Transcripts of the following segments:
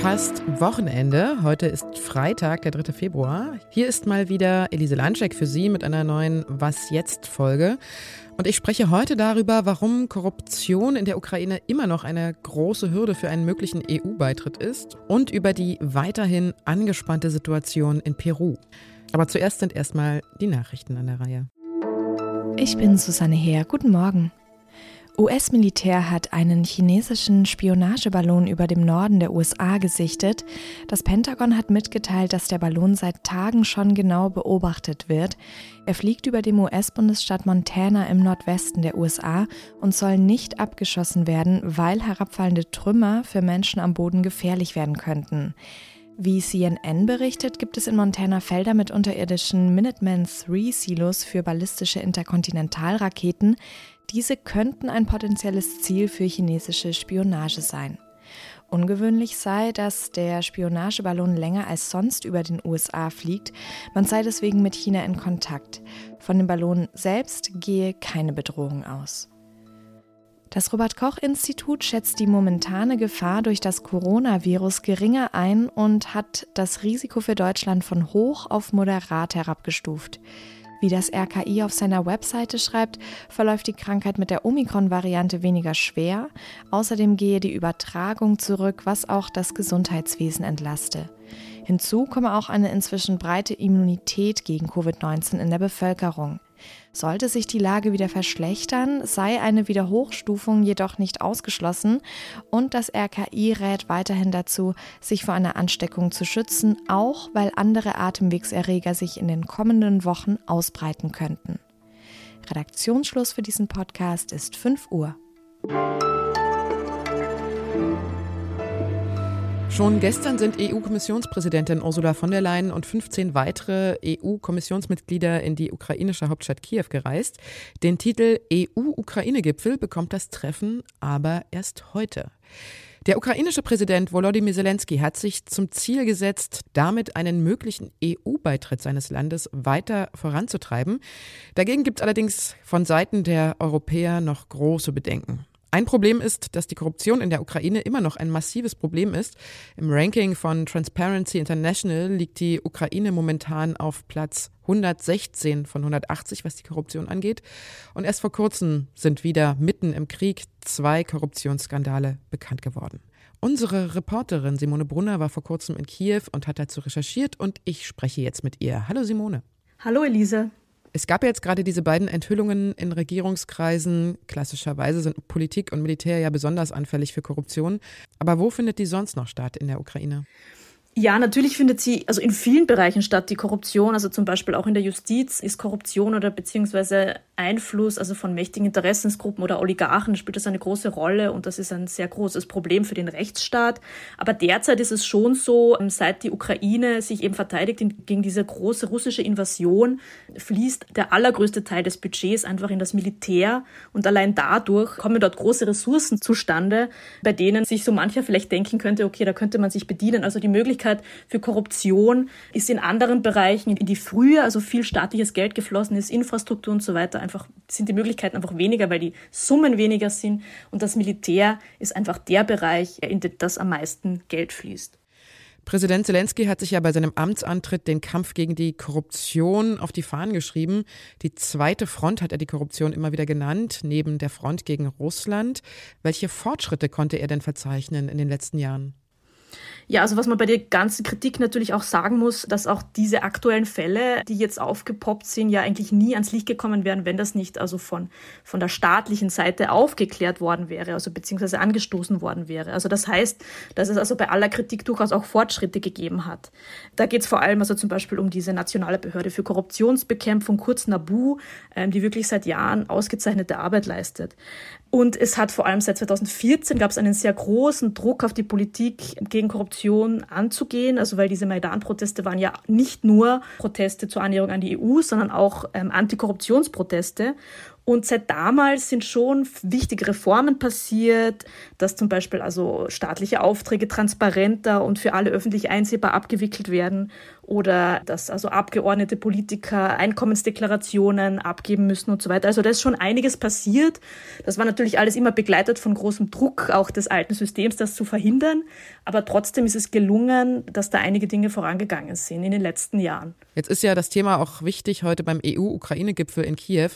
Fast Wochenende. Heute ist Freitag, der 3. Februar. Hier ist mal wieder Elise Landscheck für Sie mit einer neuen Was jetzt Folge. Und ich spreche heute darüber, warum Korruption in der Ukraine immer noch eine große Hürde für einen möglichen EU-Beitritt ist und über die weiterhin angespannte Situation in Peru. Aber zuerst sind erstmal die Nachrichten an der Reihe. Ich bin Susanne Heer. Guten Morgen. US-Militär hat einen chinesischen Spionageballon über dem Norden der USA gesichtet. Das Pentagon hat mitgeteilt, dass der Ballon seit Tagen schon genau beobachtet wird. Er fliegt über dem US-Bundesstaat Montana im Nordwesten der USA und soll nicht abgeschossen werden, weil herabfallende Trümmer für Menschen am Boden gefährlich werden könnten. Wie CNN berichtet, gibt es in Montana Felder mit unterirdischen Minuteman III Silos für ballistische Interkontinentalraketen. Diese könnten ein potenzielles Ziel für chinesische Spionage sein. Ungewöhnlich sei, dass der Spionageballon länger als sonst über den USA fliegt. Man sei deswegen mit China in Kontakt. Von dem Ballon selbst gehe keine Bedrohung aus. Das Robert Koch Institut schätzt die momentane Gefahr durch das Coronavirus geringer ein und hat das Risiko für Deutschland von hoch auf moderat herabgestuft. Wie das RKI auf seiner Webseite schreibt, verläuft die Krankheit mit der Omikron-Variante weniger schwer. Außerdem gehe die Übertragung zurück, was auch das Gesundheitswesen entlaste. Hinzu komme auch eine inzwischen breite Immunität gegen Covid-19 in der Bevölkerung. Sollte sich die Lage wieder verschlechtern, sei eine Wiederhochstufung jedoch nicht ausgeschlossen und das RKI rät weiterhin dazu, sich vor einer Ansteckung zu schützen, auch weil andere Atemwegserreger sich in den kommenden Wochen ausbreiten könnten. Redaktionsschluss für diesen Podcast ist 5 Uhr. Schon gestern sind EU-Kommissionspräsidentin Ursula von der Leyen und 15 weitere EU-Kommissionsmitglieder in die ukrainische Hauptstadt Kiew gereist. Den Titel EU-Ukraine-Gipfel bekommt das Treffen aber erst heute. Der ukrainische Präsident Volodymyr Zelensky hat sich zum Ziel gesetzt, damit einen möglichen EU-Beitritt seines Landes weiter voranzutreiben. Dagegen gibt es allerdings von Seiten der Europäer noch große Bedenken. Ein Problem ist, dass die Korruption in der Ukraine immer noch ein massives Problem ist. Im Ranking von Transparency International liegt die Ukraine momentan auf Platz 116 von 180, was die Korruption angeht. Und erst vor kurzem sind wieder mitten im Krieg zwei Korruptionsskandale bekannt geworden. Unsere Reporterin Simone Brunner war vor kurzem in Kiew und hat dazu recherchiert und ich spreche jetzt mit ihr. Hallo Simone. Hallo Elise. Es gab jetzt gerade diese beiden Enthüllungen in Regierungskreisen. Klassischerweise sind Politik und Militär ja besonders anfällig für Korruption. Aber wo findet die sonst noch statt in der Ukraine? Ja, natürlich findet sie also in vielen Bereichen statt, die Korruption. Also zum Beispiel auch in der Justiz ist Korruption oder beziehungsweise Einfluss, also von mächtigen Interessensgruppen oder Oligarchen spielt das eine große Rolle und das ist ein sehr großes Problem für den Rechtsstaat. Aber derzeit ist es schon so, seit die Ukraine sich eben verteidigt gegen diese große russische Invasion, fließt der allergrößte Teil des Budgets einfach in das Militär und allein dadurch kommen dort große Ressourcen zustande, bei denen sich so mancher vielleicht denken könnte, okay, da könnte man sich bedienen. Also die Möglichkeit Möglichkeit für Korruption ist in anderen Bereichen, in die früher also viel staatliches Geld geflossen ist, Infrastruktur und so weiter, einfach sind die Möglichkeiten einfach weniger, weil die Summen weniger sind. Und das Militär ist einfach der Bereich, in dem das am meisten Geld fließt. Präsident Zelensky hat sich ja bei seinem Amtsantritt den Kampf gegen die Korruption auf die Fahnen geschrieben. Die zweite Front hat er die Korruption immer wieder genannt, neben der Front gegen Russland. Welche Fortschritte konnte er denn verzeichnen in den letzten Jahren? Ja, also was man bei der ganzen Kritik natürlich auch sagen muss, dass auch diese aktuellen Fälle, die jetzt aufgepoppt sind, ja eigentlich nie ans Licht gekommen wären, wenn das nicht also von, von der staatlichen Seite aufgeklärt worden wäre, also beziehungsweise angestoßen worden wäre. Also das heißt, dass es also bei aller Kritik durchaus auch Fortschritte gegeben hat. Da geht es vor allem also zum Beispiel um diese nationale Behörde für Korruptionsbekämpfung, kurz NABU, ähm, die wirklich seit Jahren ausgezeichnete Arbeit leistet. Und es hat vor allem seit 2014 gab es einen sehr großen Druck auf die Politik gegen Korruption anzugehen. Also weil diese Maidan-Proteste waren ja nicht nur Proteste zur Annäherung an die EU, sondern auch ähm, Antikorruptionsproteste. Und seit damals sind schon wichtige Reformen passiert, dass zum Beispiel also staatliche Aufträge transparenter und für alle öffentlich einsehbar abgewickelt werden oder dass also Abgeordnete, Politiker Einkommensdeklarationen abgeben müssen und so weiter. Also da ist schon einiges passiert. Das war natürlich alles immer begleitet von großem Druck auch des alten Systems, das zu verhindern. Aber trotzdem ist es gelungen, dass da einige Dinge vorangegangen sind in den letzten Jahren. Jetzt ist ja das Thema auch wichtig heute beim EU-Ukraine-Gipfel in Kiew.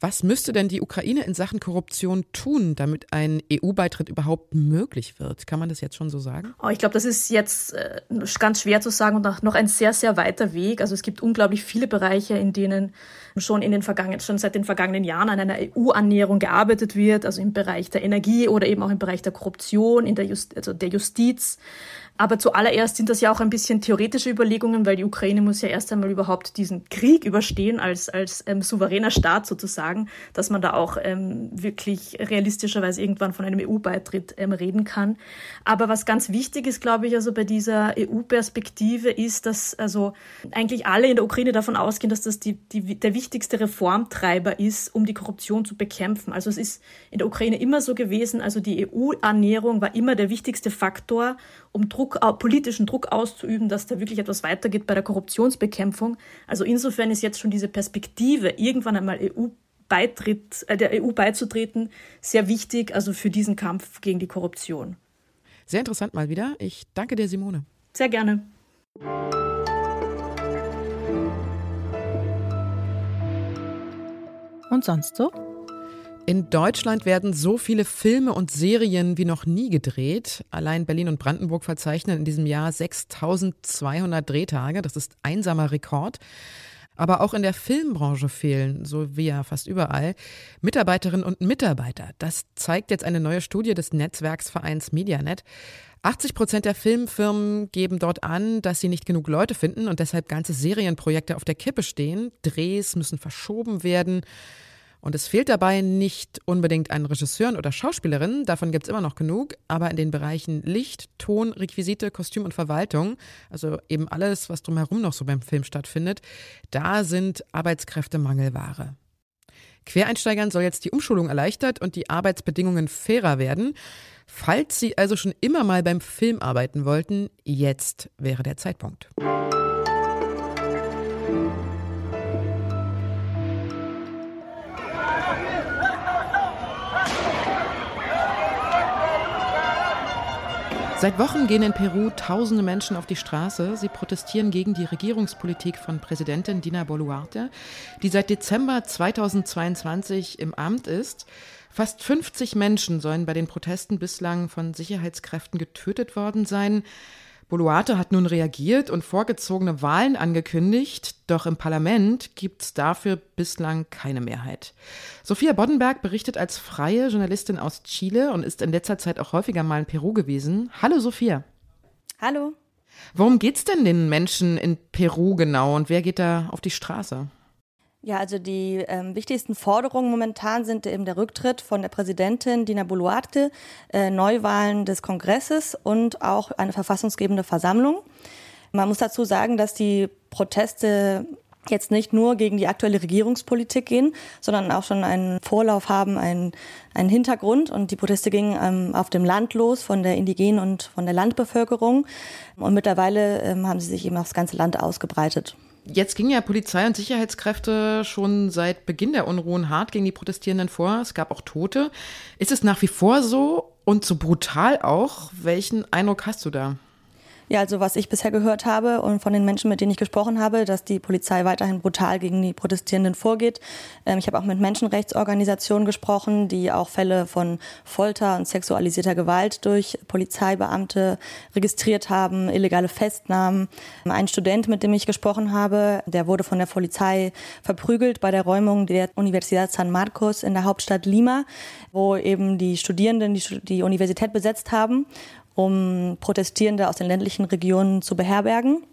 Was müsste denn die Ukraine in Sachen Korruption tun, damit ein EU-Beitritt überhaupt möglich wird? Kann man das jetzt schon so sagen? Oh, ich glaube, das ist jetzt äh, ganz schwer zu sagen und noch ein sehr, sehr weiter Weg. Also es gibt unglaublich viele Bereiche, in denen schon in den vergangenen, schon seit den vergangenen Jahren an einer EU-Annäherung gearbeitet wird, also im Bereich der Energie oder eben auch im Bereich der Korruption, in der, Just, also der Justiz. Aber zuallererst sind das ja auch ein bisschen theoretische Überlegungen, weil die Ukraine muss ja erst einmal überhaupt diesen Krieg überstehen als, als ähm, souveräner Staat sozusagen, dass man da auch ähm, wirklich realistischerweise irgendwann von einem EU-Beitritt ähm, reden kann. Aber was ganz wichtig ist, glaube ich, also bei dieser EU-Perspektive ist, dass also eigentlich alle in der Ukraine davon ausgehen, dass das die, die, der wichtigste Reformtreiber ist, um die Korruption zu bekämpfen. Also es ist in der Ukraine immer so gewesen, also die EU-Annäherung war immer der wichtigste Faktor, um Druck, politischen Druck auszuüben, dass da wirklich etwas weitergeht bei der Korruptionsbekämpfung. Also insofern ist jetzt schon diese Perspektive, irgendwann einmal EU Beitritt, äh, der EU beizutreten, sehr wichtig, also für diesen Kampf gegen die Korruption. Sehr interessant mal wieder. Ich danke dir, Simone. Sehr gerne. Und sonst so? In Deutschland werden so viele Filme und Serien wie noch nie gedreht. Allein Berlin und Brandenburg verzeichnen in diesem Jahr 6200 Drehtage. Das ist einsamer Rekord. Aber auch in der Filmbranche fehlen, so wie ja fast überall, Mitarbeiterinnen und Mitarbeiter. Das zeigt jetzt eine neue Studie des Netzwerksvereins Medianet. 80 Prozent der Filmfirmen geben dort an, dass sie nicht genug Leute finden und deshalb ganze Serienprojekte auf der Kippe stehen. Drehs müssen verschoben werden. Und es fehlt dabei nicht unbedingt an Regisseuren oder Schauspielerinnen, davon gibt es immer noch genug, aber in den Bereichen Licht, Ton, Requisite, Kostüm und Verwaltung, also eben alles, was drumherum noch so beim Film stattfindet, da sind Arbeitskräfte Mangelware. Quereinsteigern soll jetzt die Umschulung erleichtert und die Arbeitsbedingungen fairer werden. Falls Sie also schon immer mal beim Film arbeiten wollten, jetzt wäre der Zeitpunkt. Seit Wochen gehen in Peru tausende Menschen auf die Straße. Sie protestieren gegen die Regierungspolitik von Präsidentin Dina Boluarte, die seit Dezember 2022 im Amt ist. Fast 50 Menschen sollen bei den Protesten bislang von Sicherheitskräften getötet worden sein. Boluarte hat nun reagiert und vorgezogene Wahlen angekündigt, doch im Parlament gibt es dafür bislang keine Mehrheit. Sophia Boddenberg berichtet als freie Journalistin aus Chile und ist in letzter Zeit auch häufiger mal in Peru gewesen. Hallo Sophia. Hallo. Worum geht's denn den Menschen in Peru genau und wer geht da auf die Straße? Ja, also die ähm, wichtigsten Forderungen momentan sind eben der Rücktritt von der Präsidentin Dina Boluarte, äh, Neuwahlen des Kongresses und auch eine verfassungsgebende Versammlung. Man muss dazu sagen, dass die Proteste jetzt nicht nur gegen die aktuelle Regierungspolitik gehen, sondern auch schon einen Vorlauf haben, einen, einen Hintergrund. Und die Proteste gingen ähm, auf dem Land los, von der Indigenen und von der Landbevölkerung. Und mittlerweile ähm, haben sie sich eben aufs ganze Land ausgebreitet. Jetzt gingen ja Polizei und Sicherheitskräfte schon seit Beginn der Unruhen hart gegen die Protestierenden vor. Es gab auch Tote. Ist es nach wie vor so und so brutal auch? Welchen Eindruck hast du da? Ja, also was ich bisher gehört habe und von den Menschen, mit denen ich gesprochen habe, dass die Polizei weiterhin brutal gegen die Protestierenden vorgeht. Ähm, ich habe auch mit Menschenrechtsorganisationen gesprochen, die auch Fälle von Folter und sexualisierter Gewalt durch Polizeibeamte registriert haben, illegale Festnahmen. Ein Student, mit dem ich gesprochen habe, der wurde von der Polizei verprügelt bei der Räumung der Universidad San Marcos in der Hauptstadt Lima, wo eben die Studierenden die, die Universität besetzt haben um Protestierende aus den ländlichen Regionen zu beherbergen.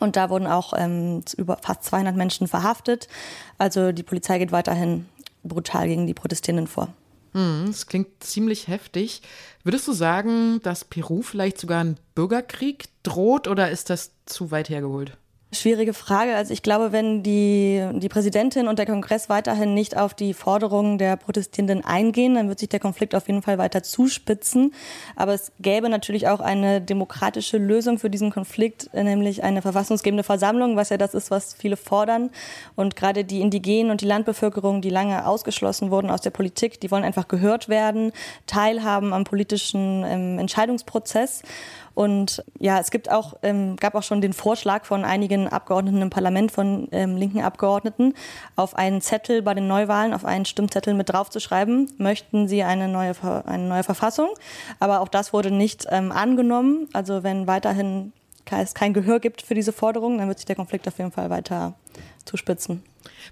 Und da wurden auch ähm, über fast 200 Menschen verhaftet. Also die Polizei geht weiterhin brutal gegen die Protestierenden vor. Hm, das klingt ziemlich heftig. Würdest du sagen, dass Peru vielleicht sogar ein Bürgerkrieg droht oder ist das zu weit hergeholt? Schwierige Frage. Also ich glaube, wenn die, die Präsidentin und der Kongress weiterhin nicht auf die Forderungen der Protestierenden eingehen, dann wird sich der Konflikt auf jeden Fall weiter zuspitzen. Aber es gäbe natürlich auch eine demokratische Lösung für diesen Konflikt, nämlich eine verfassungsgebende Versammlung, was ja das ist, was viele fordern. Und gerade die Indigenen und die Landbevölkerung, die lange ausgeschlossen wurden aus der Politik, die wollen einfach gehört werden, teilhaben am politischen ähm, Entscheidungsprozess. Und ja, es gibt auch, ähm, gab auch schon den Vorschlag von einigen Abgeordneten im Parlament, von ähm, linken Abgeordneten, auf einen Zettel bei den Neuwahlen, auf einen Stimmzettel mit draufzuschreiben, möchten sie eine neue, eine neue Verfassung. Aber auch das wurde nicht ähm, angenommen. Also wenn weiterhin es kein Gehör gibt für diese Forderung, dann wird sich der Konflikt auf jeden Fall weiter zuspitzen.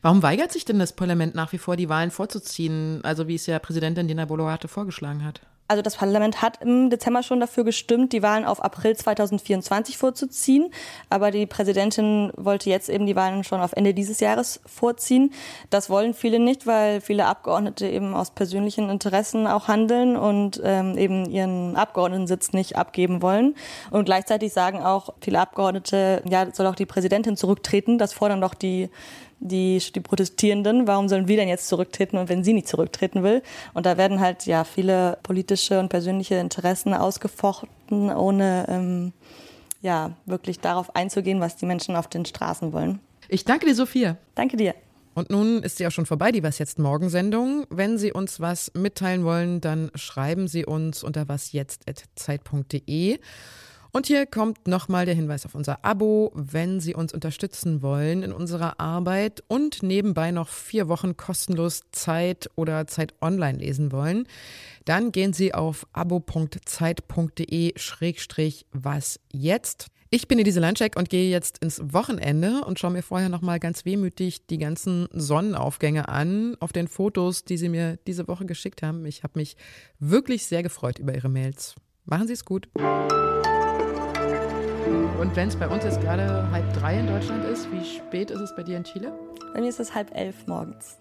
Warum weigert sich denn das Parlament nach wie vor, die Wahlen vorzuziehen, also wie es ja Präsidentin Dina Boluarte vorgeschlagen hat? Also das Parlament hat im Dezember schon dafür gestimmt, die Wahlen auf April 2024 vorzuziehen. Aber die Präsidentin wollte jetzt eben die Wahlen schon auf Ende dieses Jahres vorziehen. Das wollen viele nicht, weil viele Abgeordnete eben aus persönlichen Interessen auch handeln und ähm, eben ihren Abgeordnetensitz nicht abgeben wollen. Und gleichzeitig sagen auch viele Abgeordnete, ja, soll auch die Präsidentin zurücktreten. Das fordern doch die die, die Protestierenden, warum sollen wir denn jetzt zurücktreten und wenn sie nicht zurücktreten will? Und da werden halt ja viele politische und persönliche Interessen ausgefochten, ohne ähm, ja wirklich darauf einzugehen, was die Menschen auf den Straßen wollen. Ich danke dir, Sophia. Danke dir. Und nun ist sie auch schon vorbei, die Was jetzt morgen Sendung. Wenn Sie uns was mitteilen wollen, dann schreiben Sie uns unter wasjetzt.zeit.de. Und hier kommt nochmal der Hinweis auf unser Abo, wenn Sie uns unterstützen wollen in unserer Arbeit und nebenbei noch vier Wochen kostenlos Zeit oder Zeit online lesen wollen. Dann gehen Sie auf abo.zeit.de-was jetzt. Ich bin Elise Landscheck und gehe jetzt ins Wochenende und schaue mir vorher nochmal ganz wehmütig die ganzen Sonnenaufgänge an auf den Fotos, die Sie mir diese Woche geschickt haben. Ich habe mich wirklich sehr gefreut über Ihre Mails. Machen Sie es gut. Und wenn es bei uns jetzt gerade halb drei in Deutschland ist, wie spät ist es bei dir in Chile? Bei mir ist es halb elf morgens.